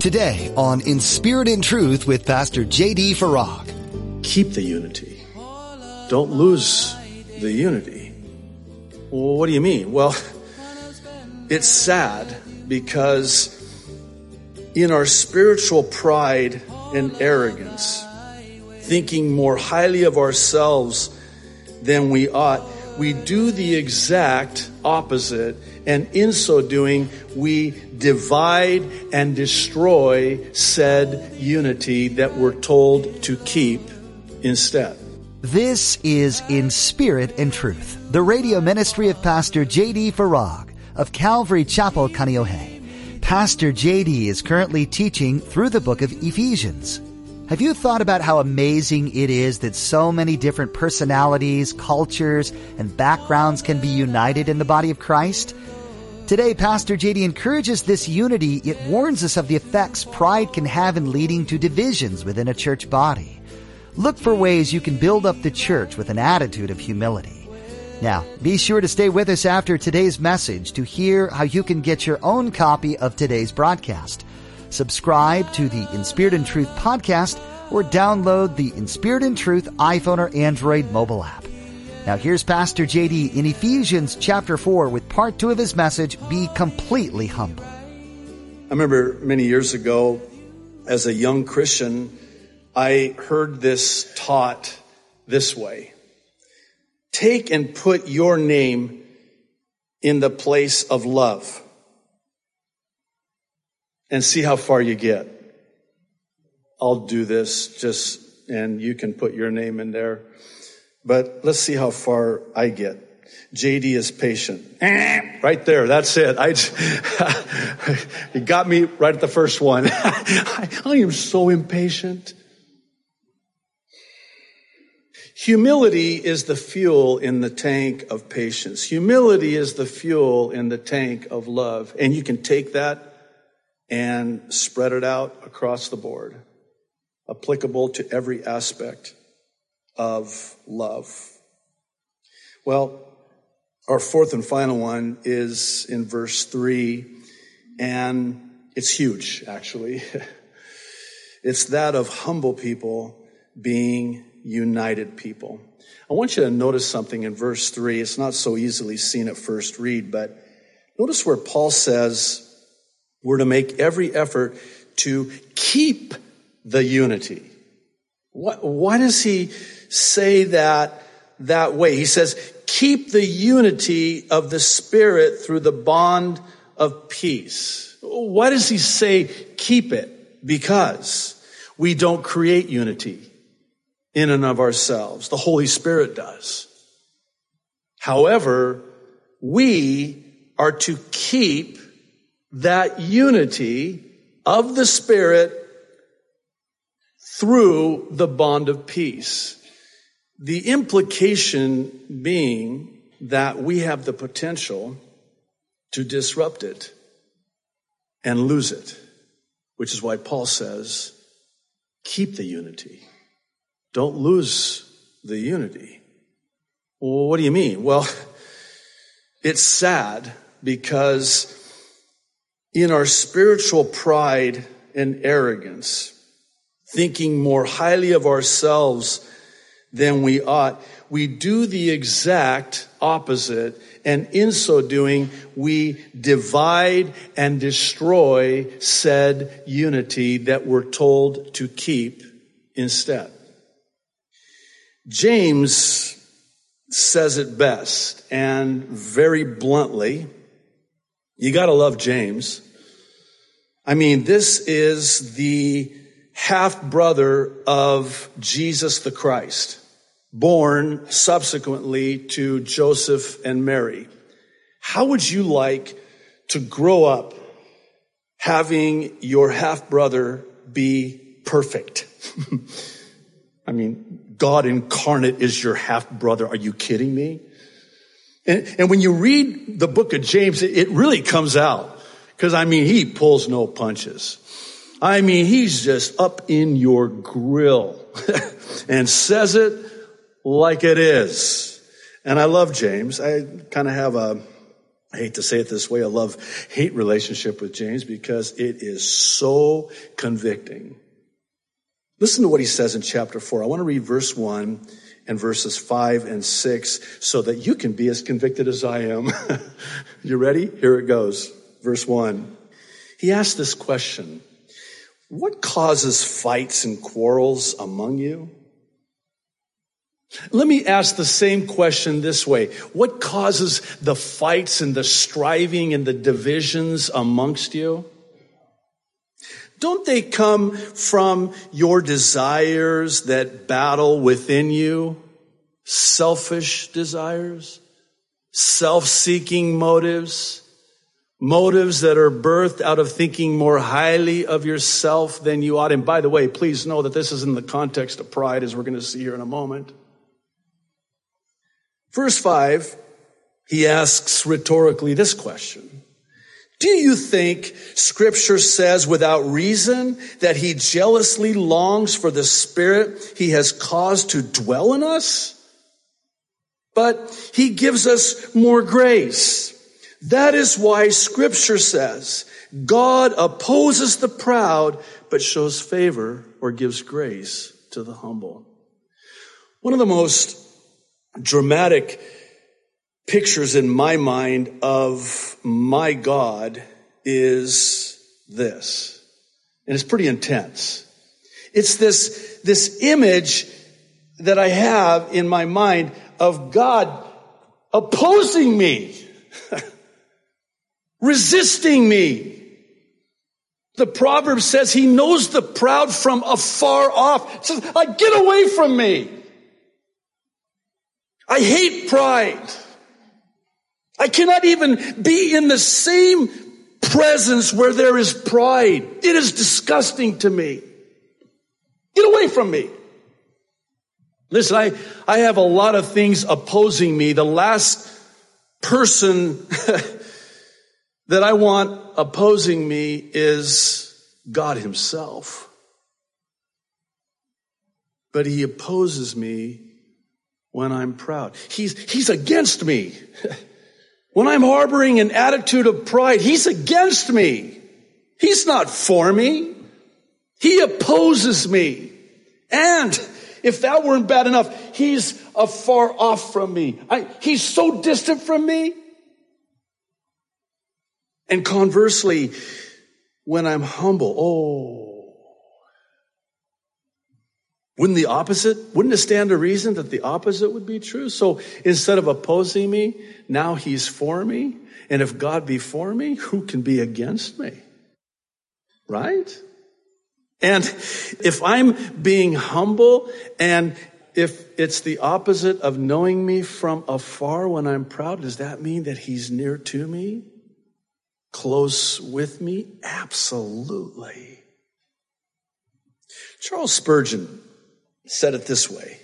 Today on In Spirit and Truth with Pastor J.D. Farag. Keep the unity. Don't lose the unity. Well, what do you mean? Well, it's sad because in our spiritual pride and arrogance, thinking more highly of ourselves than we ought, we do the exact opposite. And in so doing, we divide and destroy said unity that we're told to keep instead. This is In Spirit and Truth, the radio ministry of Pastor J.D. Farag of Calvary Chapel, Kaneohe. Pastor J.D. is currently teaching through the book of Ephesians. Have you thought about how amazing it is that so many different personalities, cultures, and backgrounds can be united in the body of Christ? Today, Pastor JD encourages this unity. It warns us of the effects pride can have in leading to divisions within a church body. Look for ways you can build up the church with an attitude of humility. Now, be sure to stay with us after today's message to hear how you can get your own copy of today's broadcast. Subscribe to the In Spirit and Truth podcast or download the In Spirit and Truth iPhone or Android mobile app. Now here's Pastor JD in Ephesians chapter 4 with part 2 of his message, Be Completely Humble. I remember many years ago as a young Christian, I heard this taught this way. Take and put your name in the place of love and see how far you get. I'll do this just, and you can put your name in there. But let's see how far I get. JD is patient. Right there. That's it. I, it got me right at the first one. I am so impatient. Humility is the fuel in the tank of patience. Humility is the fuel in the tank of love. And you can take that and spread it out across the board, applicable to every aspect of love. Well, our fourth and final one is in verse three, and it's huge, actually. it's that of humble people being united people. I want you to notice something in verse three. It's not so easily seen at first read, but notice where Paul says, we're to make every effort to keep the unity. What, why does he say that that way? He says, keep the unity of the Spirit through the bond of peace. Why does he say keep it? Because we don't create unity in and of ourselves. The Holy Spirit does. However, we are to keep that unity of the Spirit through the bond of peace. The implication being that we have the potential to disrupt it and lose it, which is why Paul says, keep the unity. Don't lose the unity. Well, what do you mean? Well, it's sad because in our spiritual pride and arrogance, thinking more highly of ourselves than we ought, we do the exact opposite. And in so doing, we divide and destroy said unity that we're told to keep instead. James says it best and very bluntly. You gotta love James. I mean, this is the half brother of Jesus the Christ, born subsequently to Joseph and Mary. How would you like to grow up having your half brother be perfect? I mean, God incarnate is your half brother. Are you kidding me? And, and when you read the book of James, it, it really comes out. Cause I mean, he pulls no punches. I mean, he's just up in your grill and says it like it is. And I love James. I kind of have a I hate to say it this way, a love hate relationship with James because it is so convicting. Listen to what he says in chapter four. I want to read verse one and verses five and six so that you can be as convicted as I am. you ready? Here it goes. Verse one. He asked this question. What causes fights and quarrels among you? Let me ask the same question this way. What causes the fights and the striving and the divisions amongst you? Don't they come from your desires that battle within you? Selfish desires? Self-seeking motives? Motives that are birthed out of thinking more highly of yourself than you ought. And by the way, please know that this is in the context of pride, as we're going to see here in a moment. Verse 5, he asks rhetorically this question. Do you think scripture says without reason that he jealously longs for the spirit he has caused to dwell in us? But he gives us more grace. That is why scripture says God opposes the proud, but shows favor or gives grace to the humble. One of the most dramatic pictures in my mind of my God is this. And it's pretty intense. It's this, this image that I have in my mind of God opposing me, resisting me. The proverb says he knows the proud from afar off. It says, like, get away from me. I hate pride. I cannot even be in the same presence where there is pride. It is disgusting to me. Get away from me. Listen, I, I have a lot of things opposing me. The last person that I want opposing me is God himself. But he opposes me when I'm proud. He's, he's against me. when I'm harboring an attitude of pride, he's against me. He's not for me. He opposes me. And if that weren't bad enough, he's afar off from me. I, he's so distant from me. And conversely, when I'm humble, oh, wouldn't the opposite, wouldn't it stand to reason that the opposite would be true? So instead of opposing me, now he's for me. And if God be for me, who can be against me? Right? And if I'm being humble and if it's the opposite of knowing me from afar when I'm proud, does that mean that he's near to me? Close with me? Absolutely. Charles Spurgeon said it this way.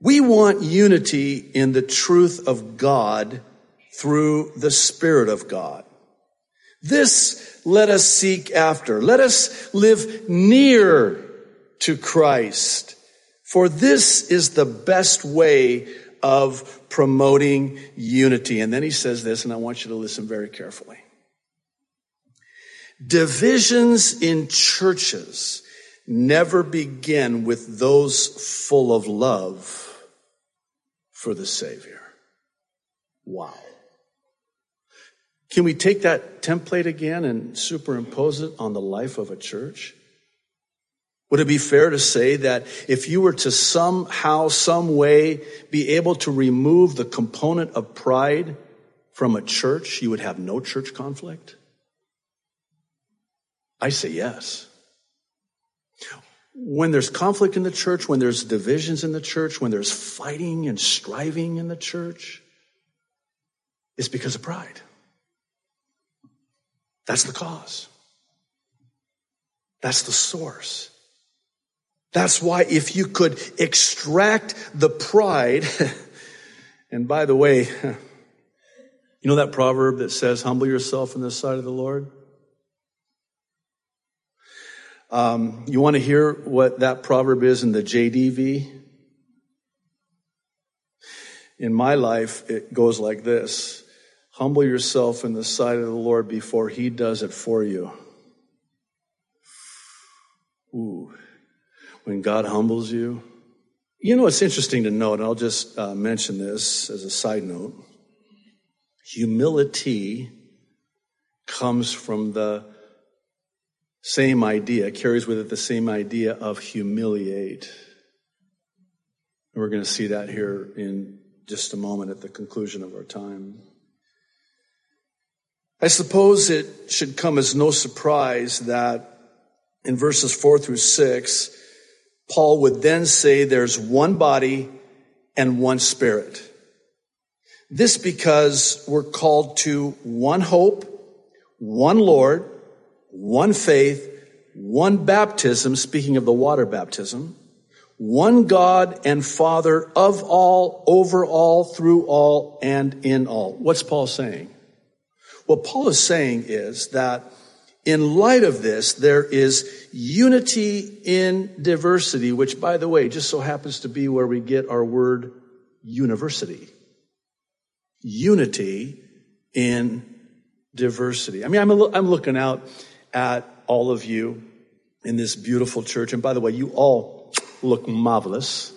We want unity in the truth of God through the Spirit of God. This let us seek after. Let us live near to Christ. For this is the best way of promoting unity. And then he says this, and I want you to listen very carefully. Divisions in churches never begin with those full of love for the Savior. Wow. Can we take that template again and superimpose it on the life of a church? Would it be fair to say that if you were to somehow, some way be able to remove the component of pride from a church, you would have no church conflict? I say yes. When there's conflict in the church, when there's divisions in the church, when there's fighting and striving in the church, it's because of pride. That's the cause. That's the source. That's why if you could extract the pride, and by the way, you know that proverb that says, humble yourself in the sight of the Lord? Um, you want to hear what that proverb is in the JDV? In my life, it goes like this Humble yourself in the sight of the Lord before he does it for you. Ooh. When God humbles you, you know, it's interesting to note, and I'll just uh, mention this as a side note. Humility comes from the same idea, carries with it the same idea of humiliate. And we're going to see that here in just a moment at the conclusion of our time. I suppose it should come as no surprise that in verses four through six, Paul would then say there's one body and one spirit. This because we're called to one hope, one Lord, one faith, one baptism, speaking of the water baptism, one God and Father of all, over all, through all, and in all. What's Paul saying? What Paul is saying is that in light of this, there is unity in diversity, which by the way, just so happens to be where we get our word university. Unity in diversity. I mean, I'm, looking out at all of you in this beautiful church. And by the way, you all look marvelous.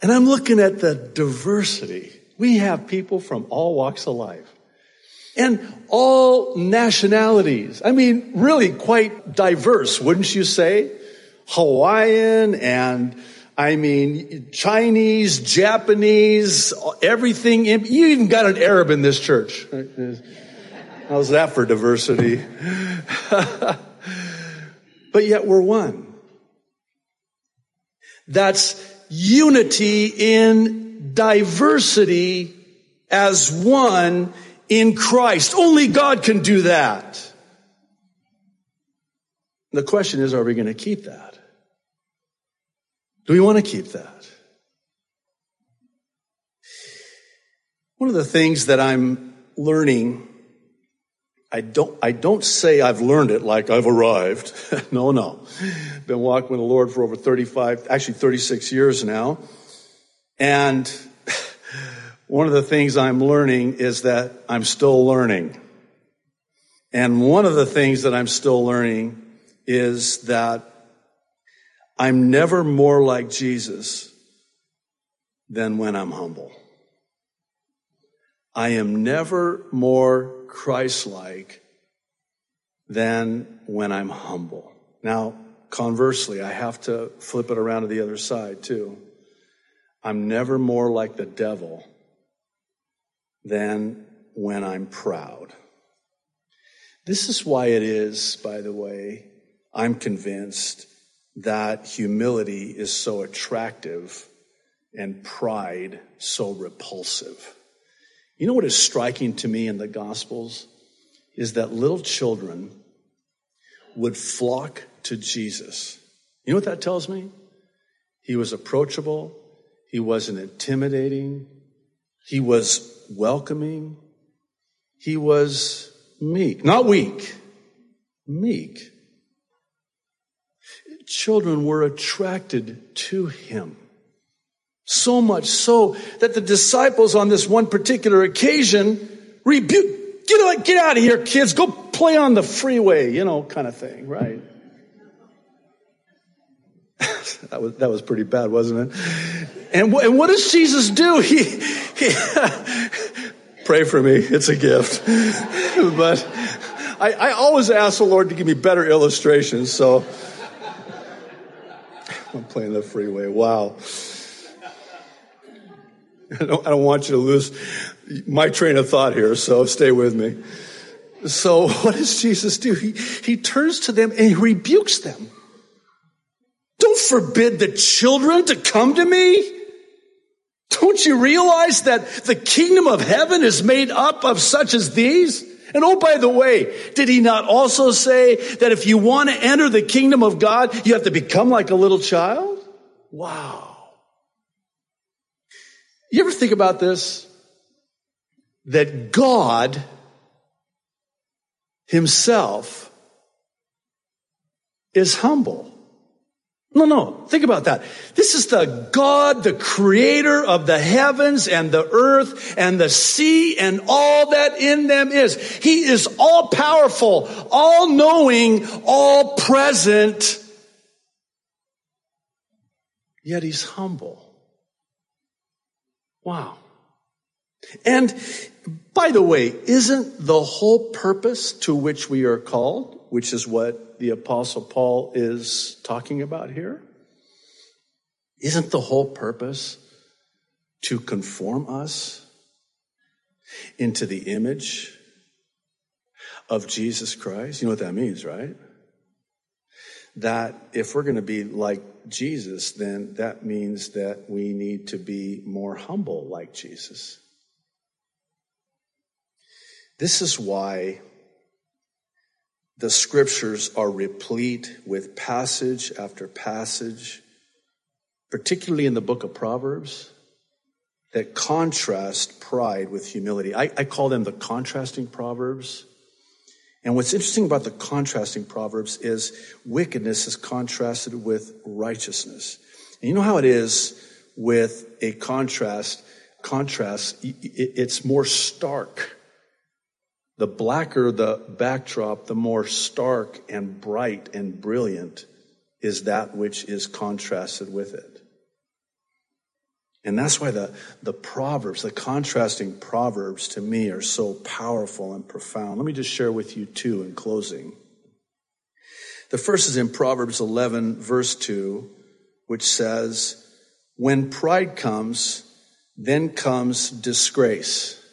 And I'm looking at the diversity. We have people from all walks of life and all nationalities. I mean, really quite diverse, wouldn't you say? Hawaiian and I mean, Chinese, Japanese, everything. You even got an Arab in this church. How's that for diversity? but yet we're one. That's unity in diversity as one in Christ. Only God can do that. The question is, are we going to keep that? Do we want to keep that? One of the things that I'm learning, I don't, I don't say I've learned it like I've arrived. no, no. Been walking with the Lord for over 35, actually 36 years now. And one of the things I'm learning is that I'm still learning. And one of the things that I'm still learning is that I'm never more like Jesus than when I'm humble. I am never more Christ-like than when I'm humble. Now, conversely, I have to flip it around to the other side too. I'm never more like the devil than when I'm proud. This is why it is, by the way, I'm convinced that humility is so attractive and pride so repulsive. You know what is striking to me in the Gospels? Is that little children would flock to Jesus. You know what that tells me? He was approachable. He wasn't intimidating. He was welcoming. He was meek, not weak, meek. Children were attracted to him. So much so that the disciples on this one particular occasion rebuke, get, get out of here, kids, go play on the freeway, you know, kind of thing, right? that was, that was pretty bad, wasn't it? And, and what does Jesus do? He, he pray for me. It's a gift. but I, I always ask the Lord to give me better illustrations. So I'm playing the freeway. Wow. I don't, I don't want you to lose my train of thought here, so stay with me. So what does Jesus do? He, he turns to them and he rebukes them. Don't forbid the children to come to me. Don't you realize that the kingdom of heaven is made up of such as these? And oh, by the way, did he not also say that if you want to enter the kingdom of God, you have to become like a little child? Wow. You ever think about this? That God himself is humble. No, no. Think about that. This is the God, the creator of the heavens and the earth and the sea and all that in them is. He is all powerful, all knowing, all present. Yet he's humble. Wow. And by the way, isn't the whole purpose to which we are called, which is what the apostle Paul is talking about here? Isn't the whole purpose to conform us into the image of Jesus Christ? You know what that means, right? That if we're going to be like Jesus, then that means that we need to be more humble like Jesus. This is why the scriptures are replete with passage after passage, particularly in the book of Proverbs, that contrast pride with humility. I, I call them the contrasting proverbs. And what's interesting about the contrasting proverbs is wickedness is contrasted with righteousness. And you know how it is with a contrast, contrast, it's more stark. The blacker the backdrop, the more stark and bright and brilliant is that which is contrasted with it. And that's why the, the Proverbs, the contrasting Proverbs to me are so powerful and profound. Let me just share with you two in closing. The first is in Proverbs 11, verse 2, which says, When pride comes, then comes disgrace,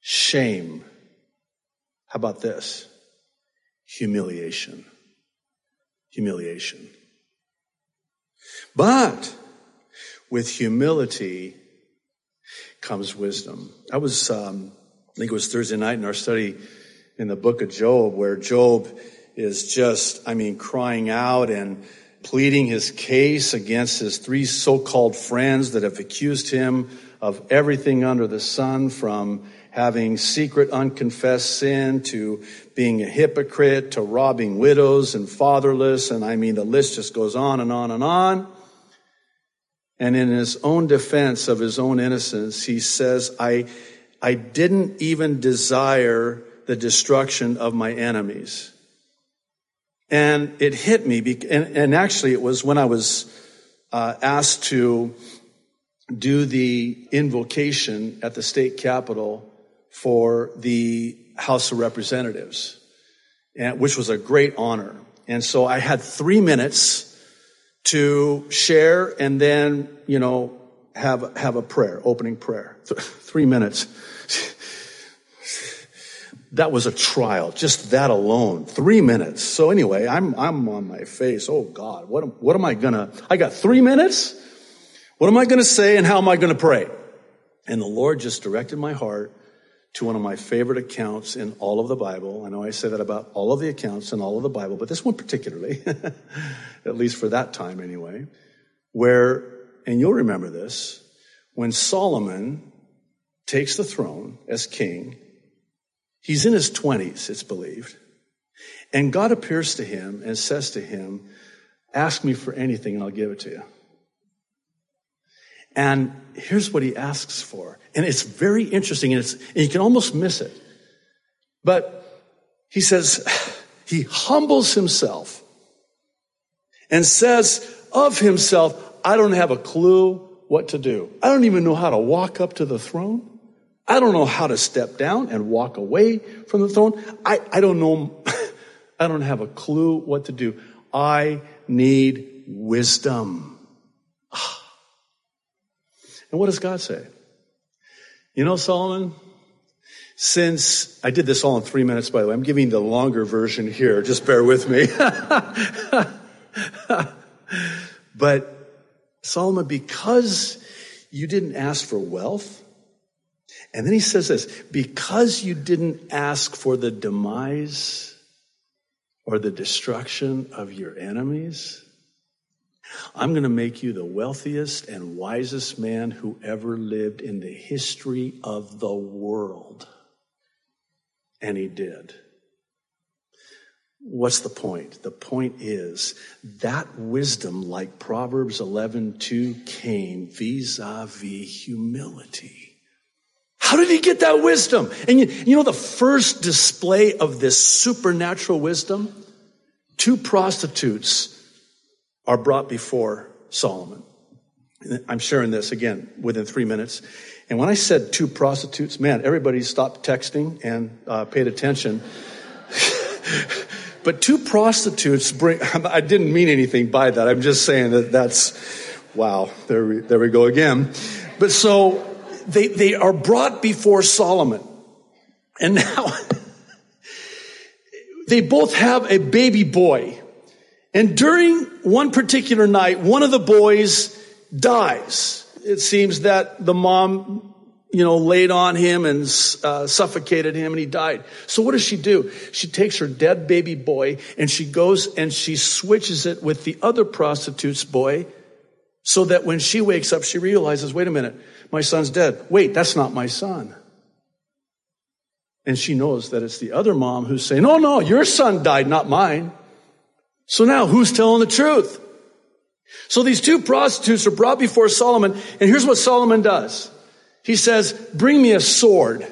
shame, how about this? Humiliation. Humiliation. But with humility comes wisdom. I was, um, I think it was Thursday night in our study in the book of Job where Job is just, I mean, crying out and pleading his case against his three so-called friends that have accused him of everything under the sun from having secret unconfessed sin to being a hypocrite to robbing widows and fatherless. And I mean, the list just goes on and on and on. And in his own defense of his own innocence, he says, I, I didn't even desire the destruction of my enemies. And it hit me, and, and actually it was when I was uh, asked to do the invocation at the state capitol for the House of Representatives, which was a great honor. And so I had three minutes to share and then, you know, have, have a prayer, opening prayer. Th- three minutes. that was a trial, just that alone. Three minutes. So anyway, I'm, I'm on my face. Oh God, what, what am I gonna, I got three minutes? What am I gonna say and how am I gonna pray? And the Lord just directed my heart to one of my favorite accounts in all of the Bible. I know I say that about all of the accounts in all of the Bible, but this one particularly, at least for that time anyway, where, and you'll remember this, when Solomon takes the throne as king, he's in his 20s, it's believed, and God appears to him and says to him, Ask me for anything and I'll give it to you. And here's what he asks for. And it's very interesting and, it's, and you can almost miss it. But he says, he humbles himself and says of himself, I don't have a clue what to do. I don't even know how to walk up to the throne. I don't know how to step down and walk away from the throne. I, I don't know. I don't have a clue what to do. I need wisdom. And what does God say? You know, Solomon, since I did this all in three minutes, by the way, I'm giving the longer version here. Just bear with me. but Solomon, because you didn't ask for wealth, and then he says this, because you didn't ask for the demise or the destruction of your enemies, I'm going to make you the wealthiest and wisest man who ever lived in the history of the world. And he did. What's the point? The point is that wisdom, like Proverbs 11, 2, came vis-a-vis humility. How did he get that wisdom? And you, you know the first display of this supernatural wisdom? Two prostitutes are brought before Solomon. I'm sharing this again within three minutes. And when I said two prostitutes, man, everybody stopped texting and uh, paid attention. but two prostitutes bring, I didn't mean anything by that. I'm just saying that that's, wow, there we, there we go again. But so they, they are brought before Solomon. And now they both have a baby boy. And during one particular night, one of the boys dies. It seems that the mom, you know, laid on him and uh, suffocated him and he died. So what does she do? She takes her dead baby boy and she goes and she switches it with the other prostitute's boy so that when she wakes up, she realizes, wait a minute, my son's dead. Wait, that's not my son. And she knows that it's the other mom who's saying, no, no, your son died, not mine. So now who's telling the truth? So these two prostitutes are brought before Solomon, and here's what Solomon does. He says, bring me a sword.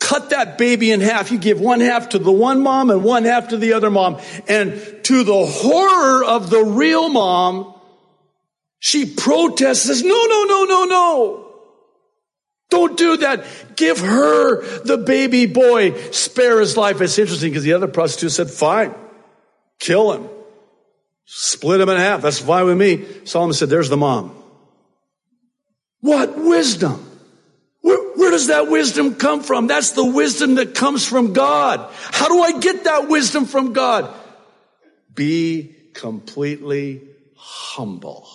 Cut that baby in half. You give one half to the one mom and one half to the other mom. And to the horror of the real mom, she protests, says, no, no, no, no, no. Don't do that. Give her the baby boy. Spare his life. It's interesting because the other prostitute said, fine, kill him. Split him in half. That's fine with me. Solomon said, there's the mom. What wisdom? Where, where, does that wisdom come from? That's the wisdom that comes from God. How do I get that wisdom from God? Be completely humble.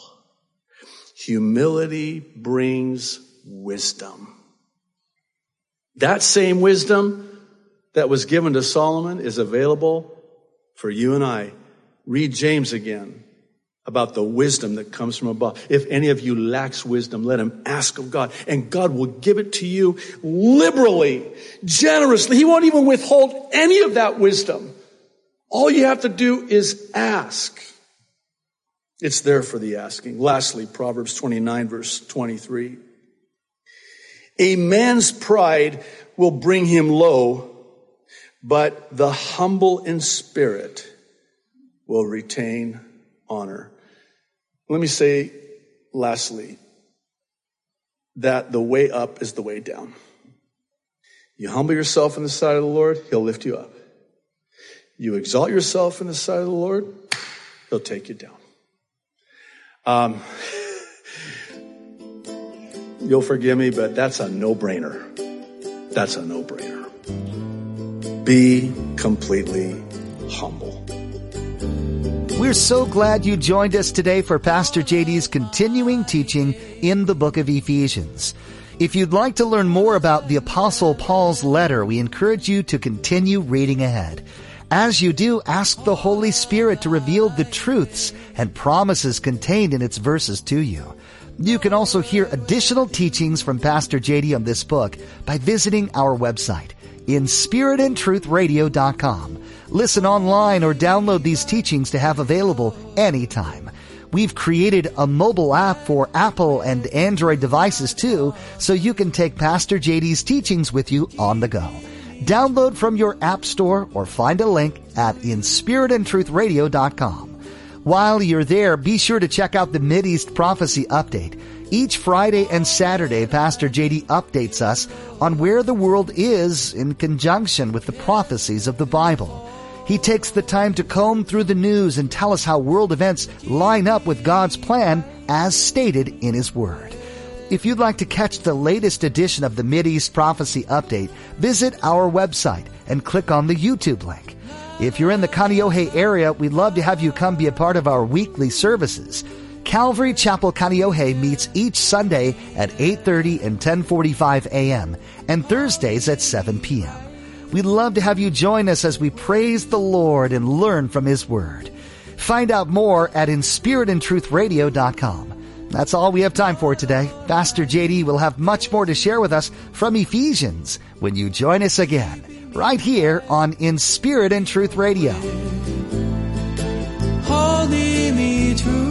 Humility brings wisdom. That same wisdom that was given to Solomon is available for you and I Read James again about the wisdom that comes from above. If any of you lacks wisdom, let him ask of God, and God will give it to you liberally, generously. He won't even withhold any of that wisdom. All you have to do is ask. It's there for the asking. Lastly, Proverbs 29 verse 23. A man's pride will bring him low, but the humble in spirit will retain honor. Let me say, lastly, that the way up is the way down. You humble yourself in the sight of the Lord, He'll lift you up. You exalt yourself in the sight of the Lord, He'll take you down. Um, you'll forgive me, but that's a no brainer. That's a no brainer. Be completely humble. We're so glad you joined us today for Pastor JD's continuing teaching in the book of Ephesians. If you'd like to learn more about the Apostle Paul's letter, we encourage you to continue reading ahead. As you do, ask the Holy Spirit to reveal the truths and promises contained in its verses to you. You can also hear additional teachings from Pastor JD on this book by visiting our website in spiritandtruthradio.com. Listen online or download these teachings to have available anytime. We've created a mobile app for Apple and Android devices too, so you can take Pastor JD's teachings with you on the go. Download from your app store or find a link at inspiritandtruthradio.com. While you're there, be sure to check out the Mideast Prophecy Update. Each Friday and Saturday, Pastor JD updates us on where the world is in conjunction with the prophecies of the Bible. He takes the time to comb through the news and tell us how world events line up with God's plan as stated in His Word. If you'd like to catch the latest edition of the Mideast Prophecy Update, visit our website and click on the YouTube link. If you're in the Kaneohe area, we'd love to have you come be a part of our weekly services. Calvary Chapel Kaneohe meets each Sunday at 8.30 and 10.45 a.m. and Thursdays at 7 p.m. We'd love to have you join us as we praise the Lord and learn from His Word. Find out more at inspiritandtruthradio.com. That's all we have time for today. Pastor JD will have much more to share with us from Ephesians when you join us again right here on In Spirit and Truth Radio. Holding me true.